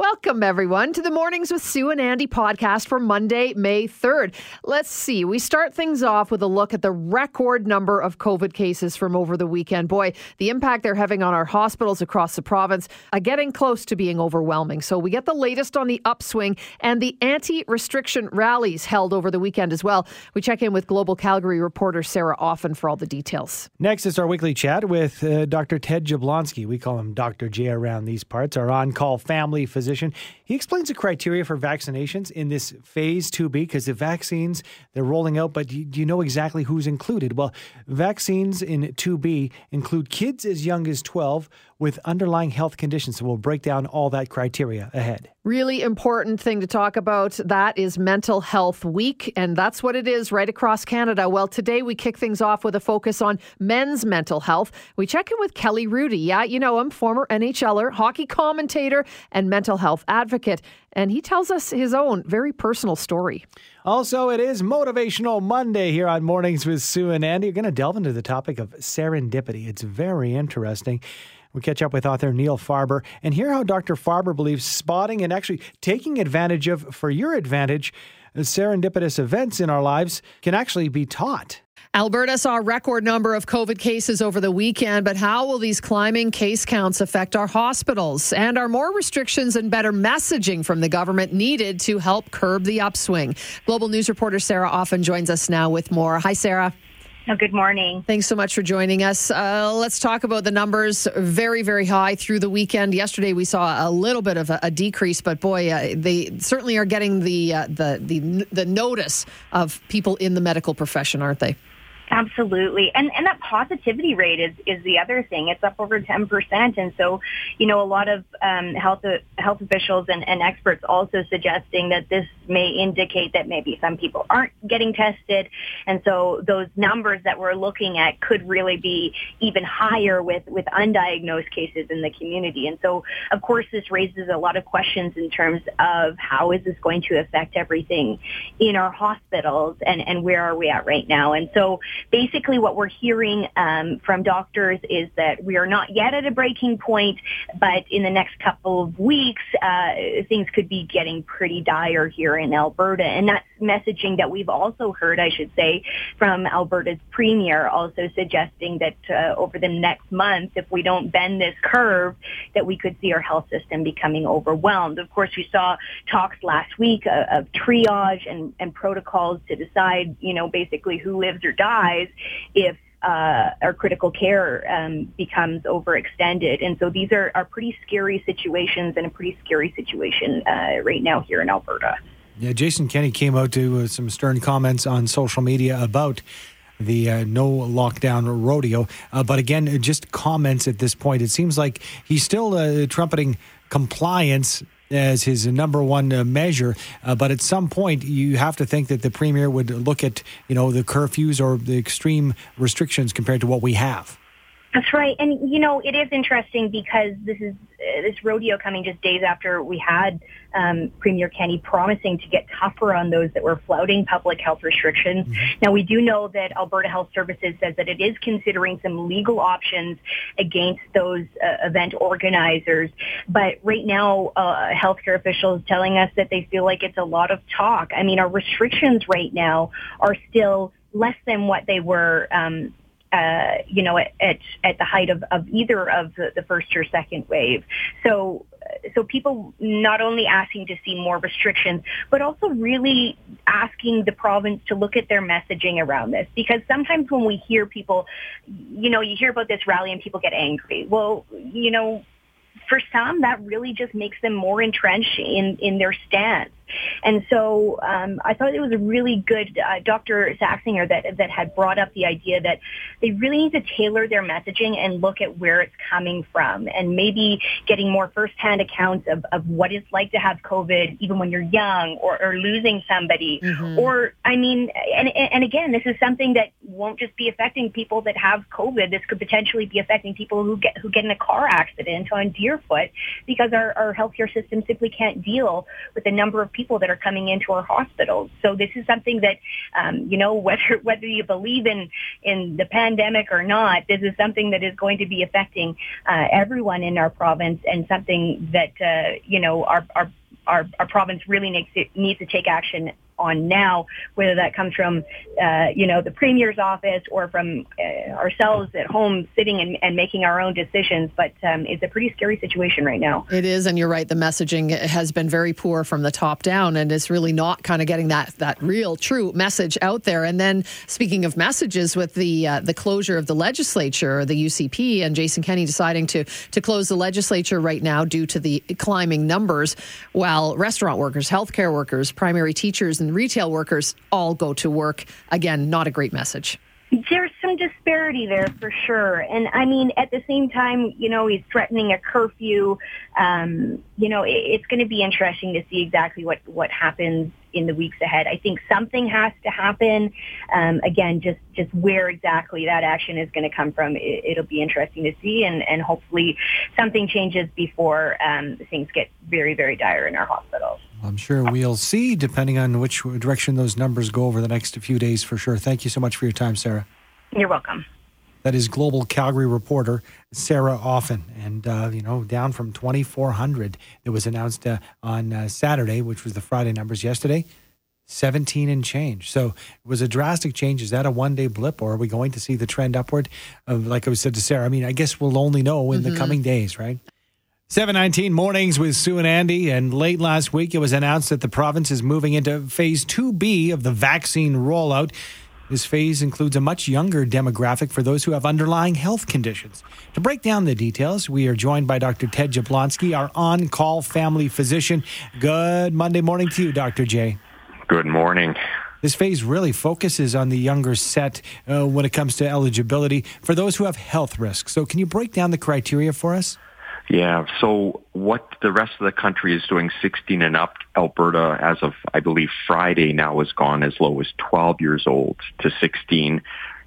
Welcome, everyone, to the Mornings with Sue and Andy podcast for Monday, May 3rd. Let's see. We start things off with a look at the record number of COVID cases from over the weekend. Boy, the impact they're having on our hospitals across the province are getting close to being overwhelming. So we get the latest on the upswing and the anti restriction rallies held over the weekend as well. We check in with Global Calgary reporter Sarah Offin for all the details. Next is our weekly chat with uh, Dr. Ted Jablonski. We call him Dr. J around these parts, our on call family physician physician. He explains the criteria for vaccinations in this phase 2B because the vaccines they're rolling out, but do you know exactly who's included? Well, vaccines in 2B include kids as young as 12 with underlying health conditions. So we'll break down all that criteria ahead. Really important thing to talk about. That is Mental Health Week, and that's what it is right across Canada. Well, today we kick things off with a focus on men's mental health. We check in with Kelly Hrudey. Yeah, you know him, former NHLer, hockey commentator, and mental health advocate. And he tells us his own very personal story. Also, it is Motivational Monday here on Mornings with Sue and Andy. You're going to delve into the topic of serendipity. It's very interesting. We catch up with author Neil Farber and hear how Dr. Farber believes spotting and actually taking advantage of, for your advantage, serendipitous events in our lives can actually be taught. Alberta saw a record number of COVID cases over the weekend, but how will these climbing case counts affect our hospitals? And are more restrictions and better messaging from the government needed to help curb the upswing? Global News reporter Sarah Offin joins us now with more. Hi, Sarah. Oh, good morning. Thanks so much for joining us. Uh, let's talk about the numbers. Very, very high through the weekend. Yesterday, we saw a little bit of a, a decrease, but boy, uh, they certainly are getting the, uh, the the the notice of people in the medical profession, aren't they? Absolutely. And and that positivity rate is is the other thing. It's up over 10%. And so, you know, a lot of um, health health officials and, and experts also suggesting that this may indicate that maybe some people aren't getting tested. And so those numbers that we're looking at could really be even higher with, with undiagnosed cases in the community. And so, of course, this raises a lot of questions in terms of how is this going to affect everything in our hospitals and, and where are we at right now. And so basically what we're hearing um, from doctors is that we are not yet at a breaking point, but in the next couple of weeks, uh, things could be getting pretty dire here in Alberta. And that's messaging that we've also heard, I should say, from Alberta's premier, also suggesting that uh, over the next month, if we don't bend this curve, that we could see our health system becoming overwhelmed. Of course, we saw talks last week of, of triage and, and protocols to decide, you know, basically who lives or dies if uh, our critical care um, becomes overextended. And so these are, are pretty scary situations and a pretty scary situation uh, right now here in Alberta. Yeah, Jason Kenney came out to uh, some stern comments on social media about the uh, no lockdown rodeo. Uh, but again, just comments at this point. It seems like he's still uh, trumpeting compliance as his number one uh, measure. Uh, but at some point, you have to think that the premier would look at you know the curfews or the extreme restrictions compared to what we have. That's right. And, you know, it is interesting because this is uh, this rodeo coming just days after we had um, Premier Kenney promising to get tougher on those that were flouting public health restrictions. Mm-hmm. Now, we do know that Alberta Health Services says that it is considering some legal options against those uh, event organizers. But right now, uh, healthcare officials telling us that they feel like it's a lot of talk. I mean, our restrictions right now are still less than what they were um, uh, you know, at, at, at the height of, of either of the, the first or second wave. So, so people not only asking to see more restrictions, but also really asking the province to look at their messaging around this. Because sometimes when we hear people, you know, you hear about this rally and people get angry. Well, you know, for some, that really just makes them more entrenched in, in their stance. And so um, I thought it was a really good uh, Dr. Saxinger that that had brought up the idea that they really need to tailor their messaging and look at where it's coming from, and maybe getting more firsthand accounts of, of what it's like to have COVID, even when you're young, or, or losing somebody, mm-hmm. or I mean, and and again, this is something that won't just be affecting people that have COVID. This could potentially be affecting people who get who get in a car accident on Deerfoot because our, our healthcare system simply can't deal with the number of people that are coming into our hospitals. So this is something that, um, you know, whether whether you believe in in the pandemic or not, this is something that is going to be affecting uh, everyone in our province and something that uh, you know our our our, our province really needs to, needs to take action on now, whether that comes from, uh, you know, the premier's office or from uh, ourselves at home sitting and, and, making our own decisions. But um, it's a pretty scary situation right now. It is, and you're right. The messaging has been very poor from the top down, and it's really not kind of getting that that real, true message out there. And then, speaking of messages, with the uh, the closure of the legislature, the UCP, and Jason Kenney deciding to to close the legislature right now due to the climbing numbers, while restaurant workers, healthcare workers, primary teachers, and retail workers all go to work. Again, not a great message. There's some disparity there for sure. And I mean, at the same time, you know, he's threatening a curfew. Um, you know, it, it's going to be interesting to see exactly what, what happens in the weeks ahead. I think something has to happen. Um, again, just, just where exactly that action is going to come from, it, will be interesting to see. And, and hopefully something changes before um, things get very, very dire in our hospitals. I'm sure we'll see, depending on which direction those numbers go over the next few days for sure. Thank you so much for your time, Sarah. You're welcome. That is Global Calgary reporter Sarah Offin. And, uh, you know, down from 2,400 that was announced uh, on uh, Saturday, which was the Friday numbers yesterday, 17 and change. So it was a drastic change. Is that a one day blip or are we going to see the trend upward? like I said to Sarah, I mean, I guess we'll only know in mm-hmm. the coming days, right? 719 mornings with Sue and Andy. And late last week, it was announced that the province is moving into phase 2B of the vaccine rollout. This phase includes a much younger demographic for those who have underlying health conditions. To break down the details, we are joined by Dr. Ted Jablonski, our on call family physician. Good Monday morning to you, Dr. J. Good morning. This phase really focuses on the younger set uh, when it comes to eligibility for those who have health risks. So, can you break down the criteria for us? Yeah. So what the rest of the country is doing 16 and up, Alberta, as of, I believe, Friday now has gone as low as 12 years old to 16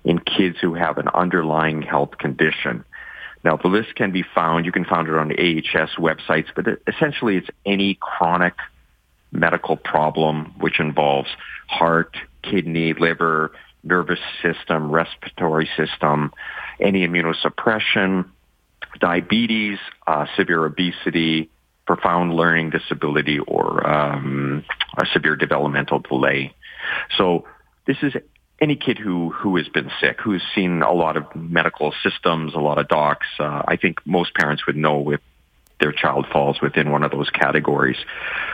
in kids who have an underlying health condition. Now, the list can be found. You can find it on AHS websites, but essentially it's any chronic medical problem which involves heart, kidney, liver, nervous system, respiratory system, any immunosuppression, diabetes, uh, severe obesity, profound learning disability, or um, a severe developmental delay. So this is any kid who who has been sick, who's seen a lot of medical systems, a lot of docs. Uh, I think most parents would know if their child falls within one of those categories.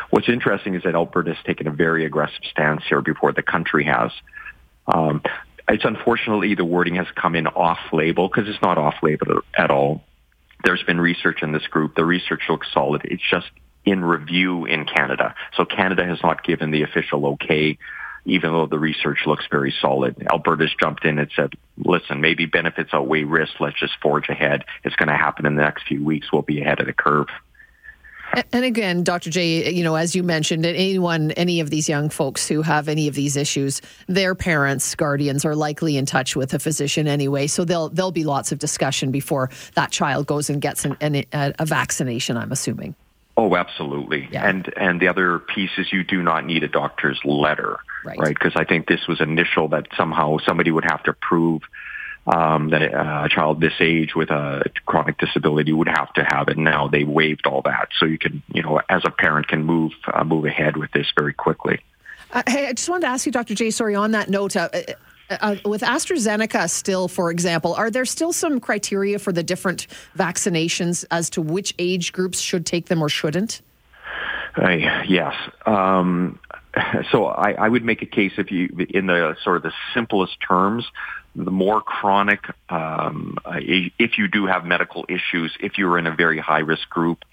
What's interesting is that Alberta has taken a very aggressive stance here before the country has. Um, it's unfortunately the wording has come in off-label because it's not off-label at all there's been research in this group. The research looks solid. It's just in review in Canada. So Canada has not given the official okay, even though the research looks very solid. Alberta's jumped in and said, listen, maybe benefits outweigh risks. Let's just forge ahead. It's going to happen in the next few weeks. We'll be ahead of the curve. And again, Dr. J, you know, as you mentioned, anyone, any of these young folks who have any of these issues, their parents, guardians are likely in touch with a physician anyway. So there'll there'll be lots of discussion before that child goes and gets an, an, a vaccination. I'm assuming. Oh, absolutely. Yeah. And and the other piece is you do not need a doctor's letter, right? Because right? I think this was initial that somehow somebody would have to prove um, that a child this age with a chronic disability would have to have it. Now they waived all that, so you can, you know, as a parent, can move uh, move ahead with this very quickly. Uh, hey, I just wanted to ask you, Dr. J. Sorry, on that note. Uh, uh, uh, with AstraZeneca, still, for example, are there still some criteria for the different vaccinations as to which age groups should take them or shouldn't? Uh, yes. Um, so I, I, would make a case if you, in the sort of the simplest terms, the more chronic, um, if you do have medical issues, if you're in a very high risk group,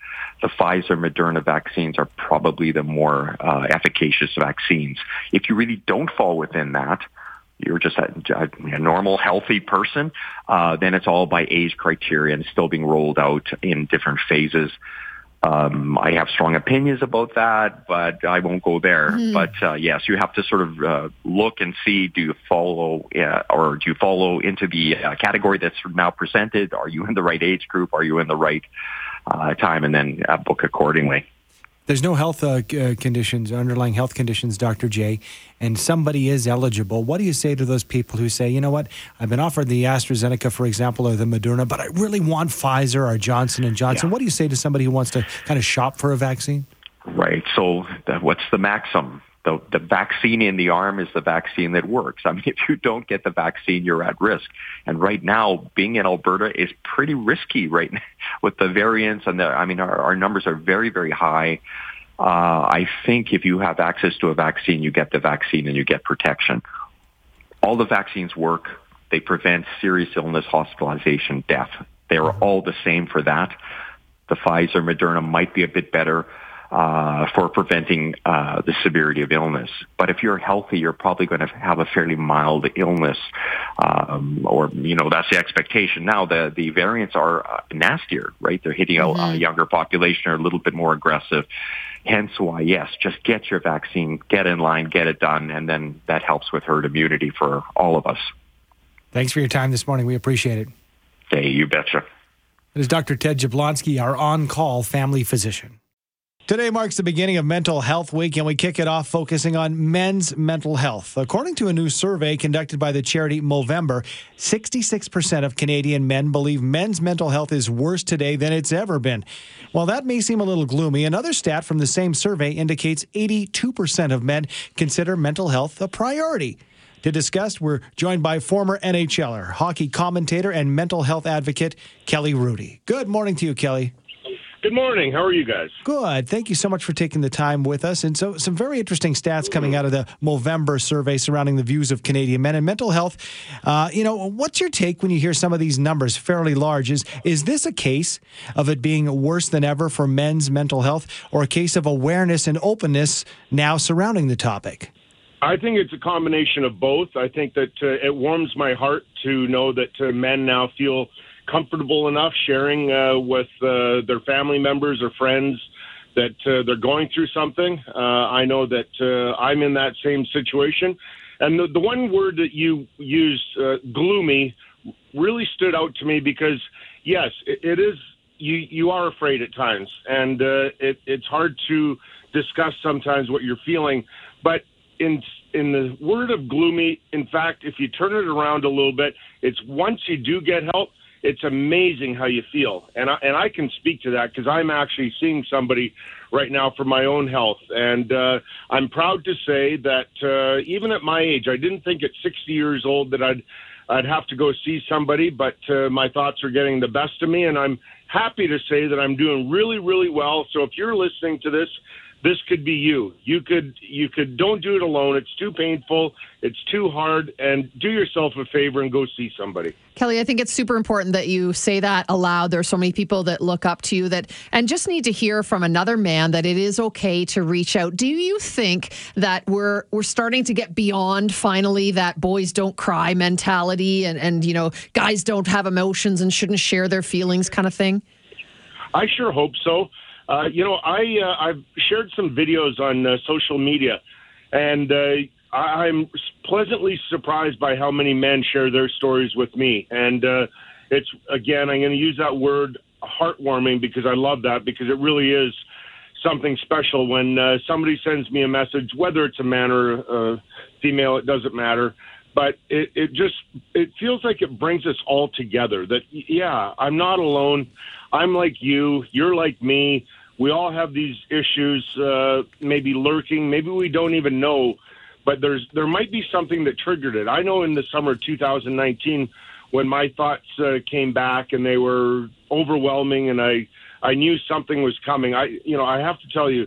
the Pfizer Moderna vaccines are probably the more uh, efficacious vaccines. If you really don't fall within that, you're just a, a normal, healthy person, uh, then it's all by age criteria and still being rolled out in different phases. Um, I have strong opinions about that, but I won't go there. Mm. But uh, yes, you have to sort of uh, look and see: do you follow, uh, or do you follow into the uh, category that's now presented? Are you in the right age group? Are you in the right uh, time and then uh, book accordingly. There's no health uh, uh, conditions, underlying health conditions, Dr. J, and somebody is eligible. What do you say to those people who say, you know what, I've been offered the AstraZeneca, for example, or the Moderna, but I really want Pfizer or Johnson and Johnson? Yeah. What do you say to somebody who wants to kind of shop for a vaccine? Right. So, what's the maximum? The, the vaccine in the arm is the vaccine that works. I mean, if you don't get the vaccine, you're at risk. And right now, being in Alberta is pretty risky right now with the variants. And the, I mean, our, our numbers are very, very high. Uh, I think if you have access to a vaccine, you get the vaccine and you get protection. All the vaccines work. They prevent serious illness, hospitalization, death. They're mm-hmm. all the same for that. The Pfizer, Moderna might be a bit better uh, for preventing uh, the severity of illness. But if you're healthy, you're probably going to have a fairly mild illness, um, or you know that's the expectation. Now the the variants are uh, nastier, right? They're hitting mm-hmm. a, a younger population, are a little bit more aggressive. Hence why, yes, just get your vaccine, get in line, get it done, and then that helps with herd immunity for all of us. Thanks for your time this morning. We appreciate it. Hey, you betcha. It is Dr. Ted Jablonski, our on-call family physician. Today marks the beginning of Mental Health Week, and we kick it off focusing on men's mental health. According to a new survey conducted by the charity Movember, 66% of Canadian men believe men's mental health is worse today than it's ever been. While that may seem a little gloomy, another stat from the same survey indicates 82% of men consider mental health a priority. To discuss, we're joined by former NHLer, hockey commentator, and mental health advocate Kelly Hrudey. Good morning to you, Kelly. Good morning. How are you guys? Good. Thank you so much for taking the time with us. And so, some very interesting stats coming out of the Movember survey surrounding the views of Canadian men and mental health. Uh, you know, what's your take when you hear some of these numbers fairly large? Is is this a case of it being worse than ever for men's mental health, or a case of awareness and openness now surrounding the topic? I think it's a combination of both. I think that uh, it warms my heart to know that uh, men now feel comfortable enough sharing uh, with uh, their family members or friends that uh, they're going through something. Uh, I know that uh, I'm in that same situation. And the, the one word that you used, uh, gloomy, really stood out to me because, yes, it, it is. You you are afraid at times, and uh, it, it's hard to discuss sometimes what you're feeling. But in in the word of gloomy, in fact, if you turn it around a little bit, it's once you do get help, it's amazing how you feel. And I, and I can speak to that because I'm actually seeing somebody right now for my own health. And uh, I'm proud to say that uh, even at my age, I didn't think at 60 years old that I'd I'd have to go see somebody, but uh, my thoughts are getting the best of me, and I'm happy to say that I'm doing really, really well. So if you're listening to this this could be you. You could you could don't do it alone. It's too painful. It's too hard. And do yourself a favor and go see somebody. Kelly, I think it's super important that you say that aloud. There are so many people that look up to you that and just need to hear from another man that it is okay to reach out. Do you think that we're we're starting to get beyond finally that boys don't cry mentality and and you know guys don't have emotions and shouldn't share their feelings kind of thing? I sure hope so. Uh, you know, I uh, I've shared some videos on uh, social media, and uh, I- I'm pleasantly surprised by how many men share their stories with me. And uh, it's again, I'm going to use that word heartwarming because I love that because it really is something special when uh, somebody sends me a message, whether it's a man or a female, it doesn't matter. But it, it just it feels like it brings us all together. That yeah, I'm not alone. I'm like you. You're like me. We all have these issues, uh, maybe lurking. Maybe we don't even know, but there's there might be something that triggered it. I know in the summer of 2019, when my thoughts uh, came back and they were overwhelming, and I I knew something was coming. I you know I have to tell you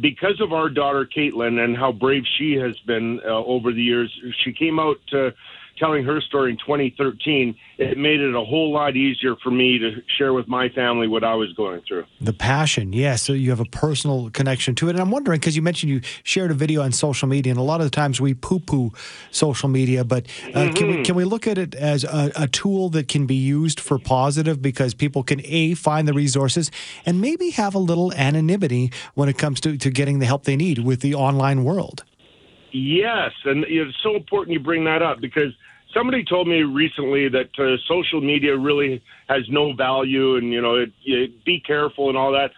because of our daughter Caitlin and how brave she has been uh, over the years, she came out uh, telling her story in 2013, it made it a whole lot easier for me to share with my family what I was going through. The passion, yes. Yeah, so you have a personal connection to it. And I'm wondering, because you mentioned you shared a video on social media, and a lot of the times we poo poo social media, but uh, mm-hmm. can, we, mm-hmm. can we look at it as a, a tool that can be used for positive because people can, A, find the resources and maybe have a little anonymity when it comes to, to getting the help they need with the online world? Yes. And it's so important you bring that up because somebody told me recently that uh, social media really has no value, and you know, it, it, be careful and all that.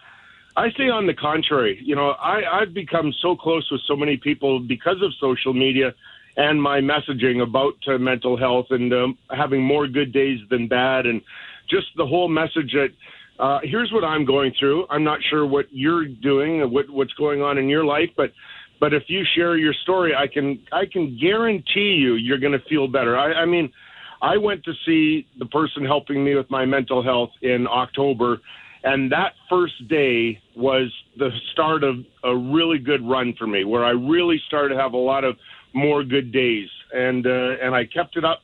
I say on the contrary. You know, I, I've become so close with so many people because of social media and my messaging about uh, mental health and um, having more good days than bad, and just the whole message that uh, here's what I'm going through. I'm not sure what you're doing, what what's going on in your life, but but if you share your story, I can I can guarantee you you're going to feel better. I, I mean, I went to see the person helping me with my mental health in October, and that first day was the start of a really good run for me, where I really started to have a lot of more good days, and uh, and I kept it up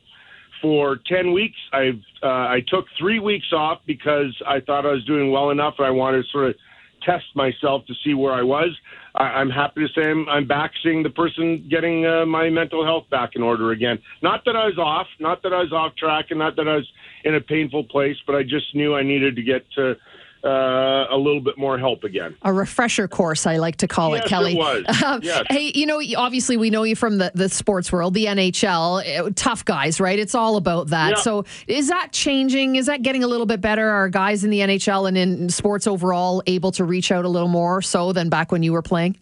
for 10 weeks. I've, uh, I took three weeks off because I thought I was doing well enough. I wanted to sort of test myself to see where I was. I, am happy to say I'm, I'm back seeing the person getting uh, my mental health back in order again. Not that I was off, not that I was off track, and not that I was in a painful place, but I just knew I needed to get to uh, a little bit more help again. A refresher course, I like to call yes, it, Kelly. It was. Um, yes. Hey, you know, obviously we know you from the, the sports world, the NHL, uh, tough guys, right? It's all about that. Yeah. So is that changing? Is that getting a little bit better? Are guys in the NHL and in sports overall able to reach out a little more so than back when you were playing?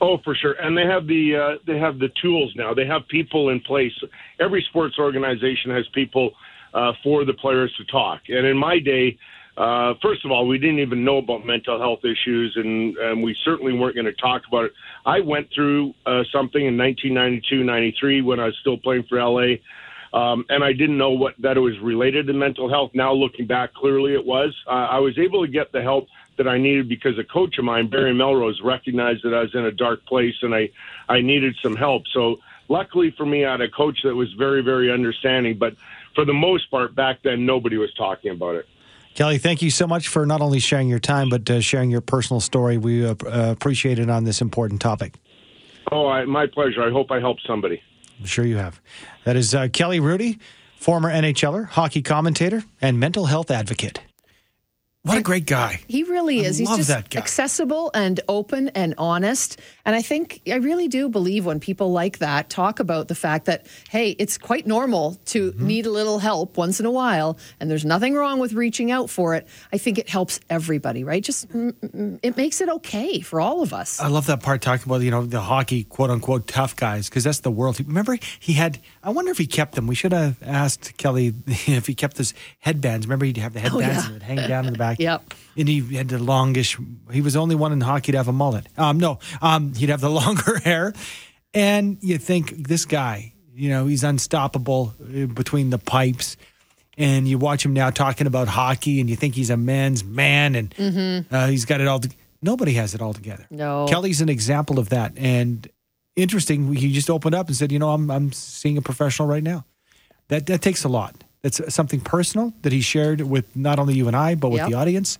Oh, for sure, and they have the uh, they have the tools now. They have people in place. Every sports organization has people uh, for the players to talk. And in my day, uh, first of all, we didn't even know about mental health issues, and, and we certainly weren't going to talk about it. I went through uh, something in 1992, 93 when I was still playing for LA, um, and I didn't know what that it was related to mental health. Now, looking back, clearly it was. Uh, I was able to get the help that I needed because a coach of mine, Barry Melrose, recognized that I was in a dark place and I, I needed some help. So, luckily for me, I had a coach that was very, very understanding. But for the most part, back then, nobody was talking about it. Kelly, thank you so much for not only sharing your time, but uh, sharing your personal story. We uh, uh, appreciate it on this important topic. Oh, I, my pleasure. I hope I helped somebody. I'm sure you have. That is uh, Kelly Hrudey, former NHLer, hockey commentator, and mental health advocate. What a great guy. He really is. I He's just accessible and open and honest. And I think I really do believe when people like that talk about the fact that, hey, it's quite normal to mm-hmm. need a little help once in a while, and there's nothing wrong with reaching out for it. I think it helps everybody, right? Just mm, mm, mm, it makes it okay for all of us. I love that part talking about, you know, the hockey quote unquote tough guys, because that's the world. Remember, he had, I wonder if he kept them. We should have asked Kelly if he kept his headbands. Remember, he'd have the headbands oh, yeah. hang down in the back Yep. And he had the longish. He was the only one in hockey to have a mullet. Um, no, um, he'd have the longer hair. And you think this guy, you know, he's unstoppable uh, between the pipes. And you watch him now talking about hockey, and you think he's a man's man, and mm-hmm. uh, he's got it all. To- Nobody has it all together. No, Kelly's an example of that. And interesting, he just opened up and said, "You know, I'm I'm seeing a professional right now." That that takes a lot. That's something personal that he shared with not only you and I, but with yep. the audience.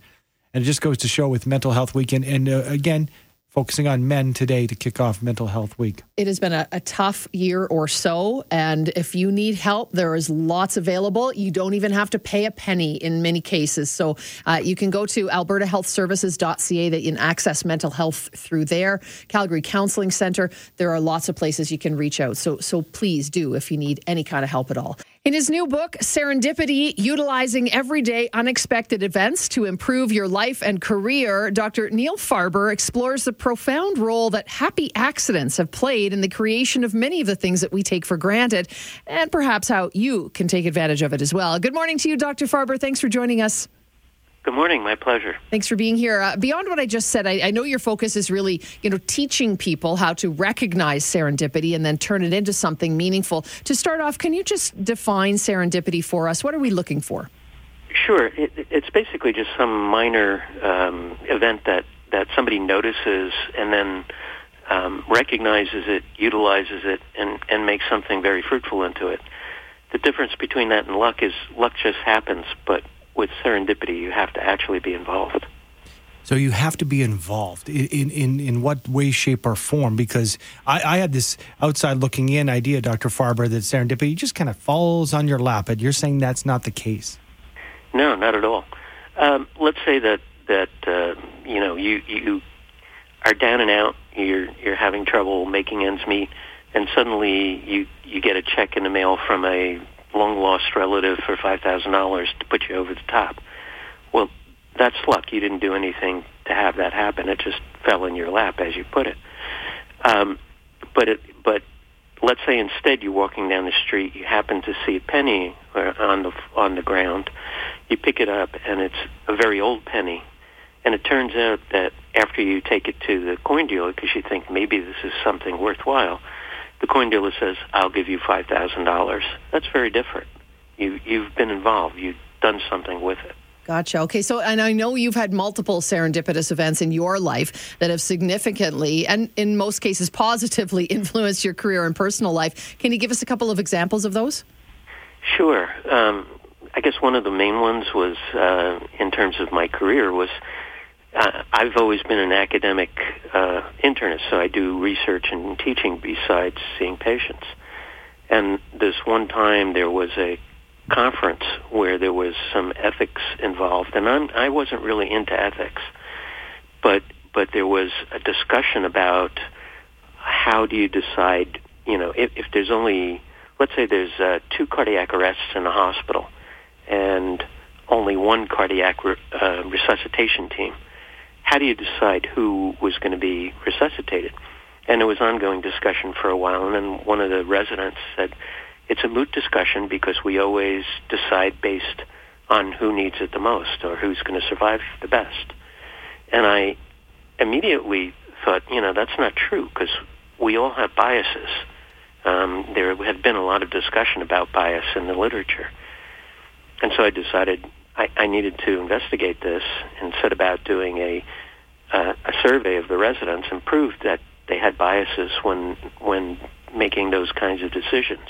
And it just goes to show with Mental Health Week. And, and uh, again, focusing on men today to kick off Mental Health Week. It has been a, a, tough year or so. And if you need help, there is lots available. You don't even have to pay a penny in many cases. So uh, you can go to albertahealthservices.ca that you can access mental health through there. Calgary Counseling Center. There are lots of places you can reach out. So, so please do if you need any kind of help at all. In his new book, Serendipity Utilizing Everyday Unexpected Events to Improve Your Life and Career, Dr. Neil Farber explores the profound role that happy accidents have played in the creation of many of the things that we take for granted, and perhaps how you can take advantage of it as well. Good morning to you, Dr. Farber. Thanks for joining us. Good morning. My pleasure. Thanks for being here. Uh, beyond what I just said, I, I, know your focus is really, you know, teaching people how to recognize serendipity and then turn it into something meaningful. To start off, can you just define serendipity for us? What are we looking for? Sure. It, it's basically just some minor um, event that that somebody notices and then um, recognizes it, utilizes it, and and makes something very fruitful into it. The difference between that and luck is luck just happens, but with serendipity, you have to actually be involved. So you have to be involved in in, in what way, shape, or form. Because I, I had this outside looking in idea, Dr. Farber, that serendipity just kind of falls on your lap. But you're saying that's not the case. No, not at all. Um, let's say that that uh, you know you you are down and out. You're you're having trouble making ends meet, and suddenly you you get a check in the mail from a long lost relative for five thousand dollars to put you over the top. Well, that's luck. You didn't do anything to have that happen. It just fell in your lap, as you put it. Um, but it, but let's say instead you're walking down the street, you happen to see a penny uh, on the on the ground, you pick it up, and it's a very old penny, and it turns out that after you take it to the coin dealer because you think maybe this is something worthwhile, the coin dealer says, "I'll give you five thousand dollars." That's very different. You you've been involved. You've done something with it. Gotcha. Okay. So, and I know you've had multiple serendipitous events in your life that have significantly and in most cases positively influenced your career and personal life. Can you give us a couple of examples of those? Sure. Um, I guess one of the main ones was, uh, in terms of my career, was uh, I've always been an academic uh, internist, so I do research and teaching besides seeing patients. And this one time there was a conference where there was some ethics involved, and I'm, I wasn't really into ethics, but but there was a discussion about how do you decide, you know, if, if there's only, let's say there's uh, two cardiac arrests in a hospital, and only one cardiac re- uh, resuscitation team. How do you decide who was going to be resuscitated? And it was ongoing discussion for a while, and then one of the residents said, it's a moot discussion because we always decide based on who needs it the most or who's going to survive the best. And I immediately thought, you know, that's not true because we all have biases. Um, there had been a lot of discussion about bias in the literature. And so I decided I, I needed to investigate this and set about doing a, uh, a survey of the residents and proved that they had biases when, when making those kinds of decisions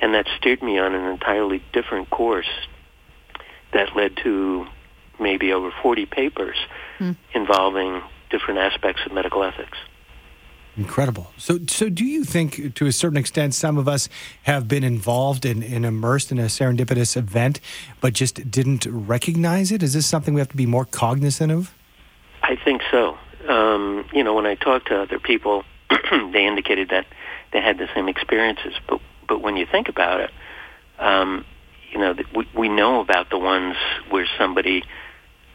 and that steered me on an entirely different course that led to maybe over 40 papers hmm. involving different aspects of medical ethics. Incredible. So, so do you think, to a certain extent, some of us have been involved and, immersed in a serendipitous event, but just didn't recognize it? Is this something we have to be more cognizant of? I think so. Um, you know, when I talked to other people, they indicated that they had the same experiences, but but when you think about it, um, you know, we, we know about the ones where somebody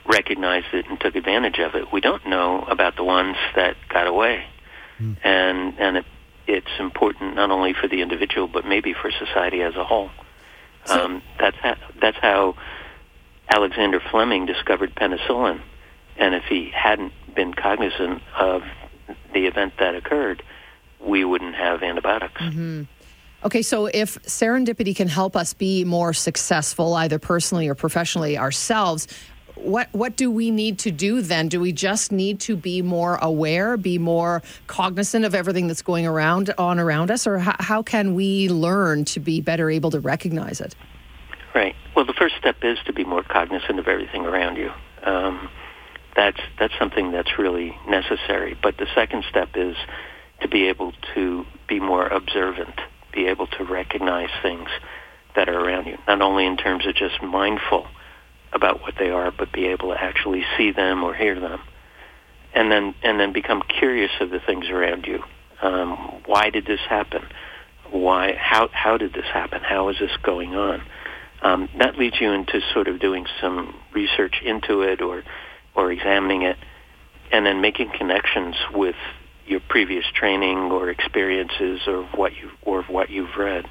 recognized it and took advantage of it. We don't know about the ones that got away, mm. and and it, it's important not only for the individual but maybe for society as a whole. So, um, that's how, that's how Alexander Fleming discovered penicillin, and if he hadn't been cognizant of the event that occurred, we wouldn't have antibiotics. Mm-hmm. Okay, so if serendipity can help us be more successful, either personally or professionally ourselves, what what do we need to do then? Do we just need to be more aware, be more cognizant of everything that's going around on around us, or how, how can we learn to be better able to recognize it? Right. Well, the first step is to be more cognizant of everything around you. Um, that's that's something that's really necessary. But the second step is to be able to be more observant be able to recognize things that are around you, not only in terms of just mindful about what they are, but be able to actually see them or hear them, and then and then become curious of the things around you. Um, why did this happen? Why? How? How did this happen? How is this going on? Um, that leads you into sort of doing some research into it or or examining it, and then making connections with your previous training or experiences or what you or what you've read.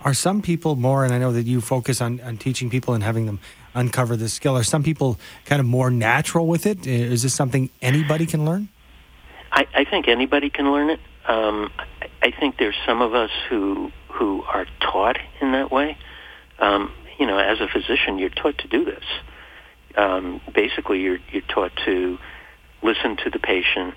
Are some people more, and I know that you focus on, on teaching people and having them uncover the skill, are some people kind of more natural with it? Is this something anybody can learn? I, I think anybody can learn it. Um, I, I think there's some of us who who are taught in that way. Um, you know, as a physician, you're taught to do this. Um, basically, you're you're taught to listen to the patient,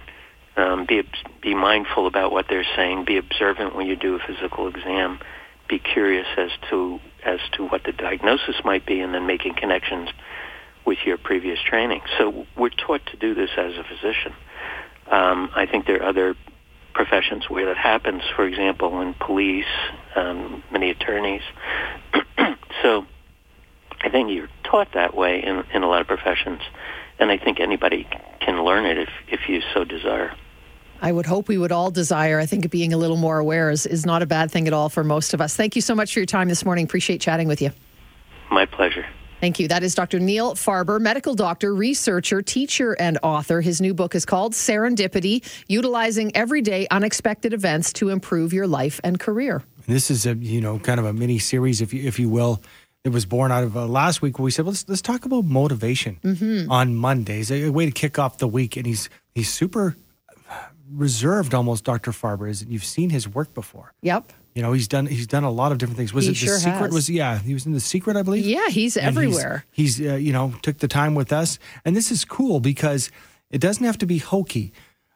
um, be be mindful about what they're saying. Be observant when you do a physical exam. Be curious as to as to what the diagnosis might be, and then making connections with your previous training. So we're taught to do this as a physician. Um, I think there are other professions where that happens. For example, in police, um, many attorneys. so I think you're taught that way in, in a lot of professions, and I think anybody can learn it if if you so desire. I would hope we would all desire. I think being a little more aware is, is not a bad thing at all for most of us. Thank you so much for your time this morning. Appreciate chatting with you. My pleasure. Thank you. That is Dr. Neil Farber, medical doctor, researcher, teacher, and author. His new book is called Serendipity Utilizing Everyday Unexpected Events to Improve Your Life and Career. This is a you know kind of a mini series, if you if you will. It was born out of uh, last week where we said let's let's talk about motivation Mm-hmm. on Mondays, a, a way to kick off the week. And he's he's super reserved, almost. Dr. Farber is. You've seen his work before. Yep. You know he's done he's done a lot of different things. Was He it the sure secret? has. Was yeah he was in the secret, I believe. Yeah, he's And everywhere. He's, he's uh, you know took the time with us, and this is cool because it doesn't have to be hokey,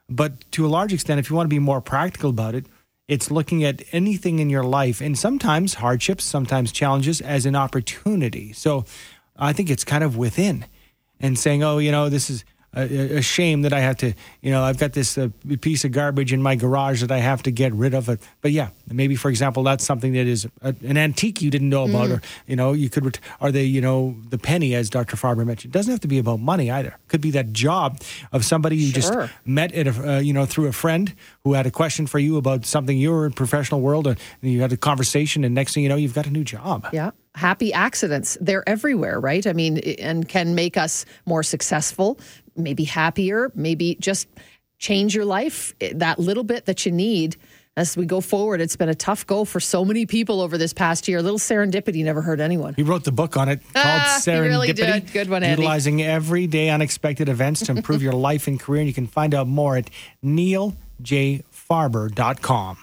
but to a large extent, if you want to be more practical about it, it's looking at anything in your life, and sometimes hardships, sometimes challenges, as an opportunity. So, I think it's kind of within, and saying, oh, you know, this is. A, a shame that I have to, you know, I've got this uh, piece of garbage in my garage that I have to get rid of. It, but yeah, maybe for example, that's something that is a, an antique you didn't know about, or you know, you could, ret- or the, you know, the penny, as Dr. Farber mentioned, doesn't have to be about money either. It Could be that job of somebody you just met at a, uh, you know, through a friend who had a question for you about something you were in professional world, and you had a conversation, and next thing you know, you've got a new job. Yeah. Happy accidents. They're everywhere, right? I mean, and can make us more successful, maybe happier, maybe just change your life eh, that little bit that you need as we go forward. It's been a tough go for so many people over this past year. A little serendipity never hurt anyone. He wrote the book on it called Ah, Serendipity. really did. Good one, Andy. Utilizing everyday unexpected events to improve your life and career. And you can find out more at neiljfarber.com.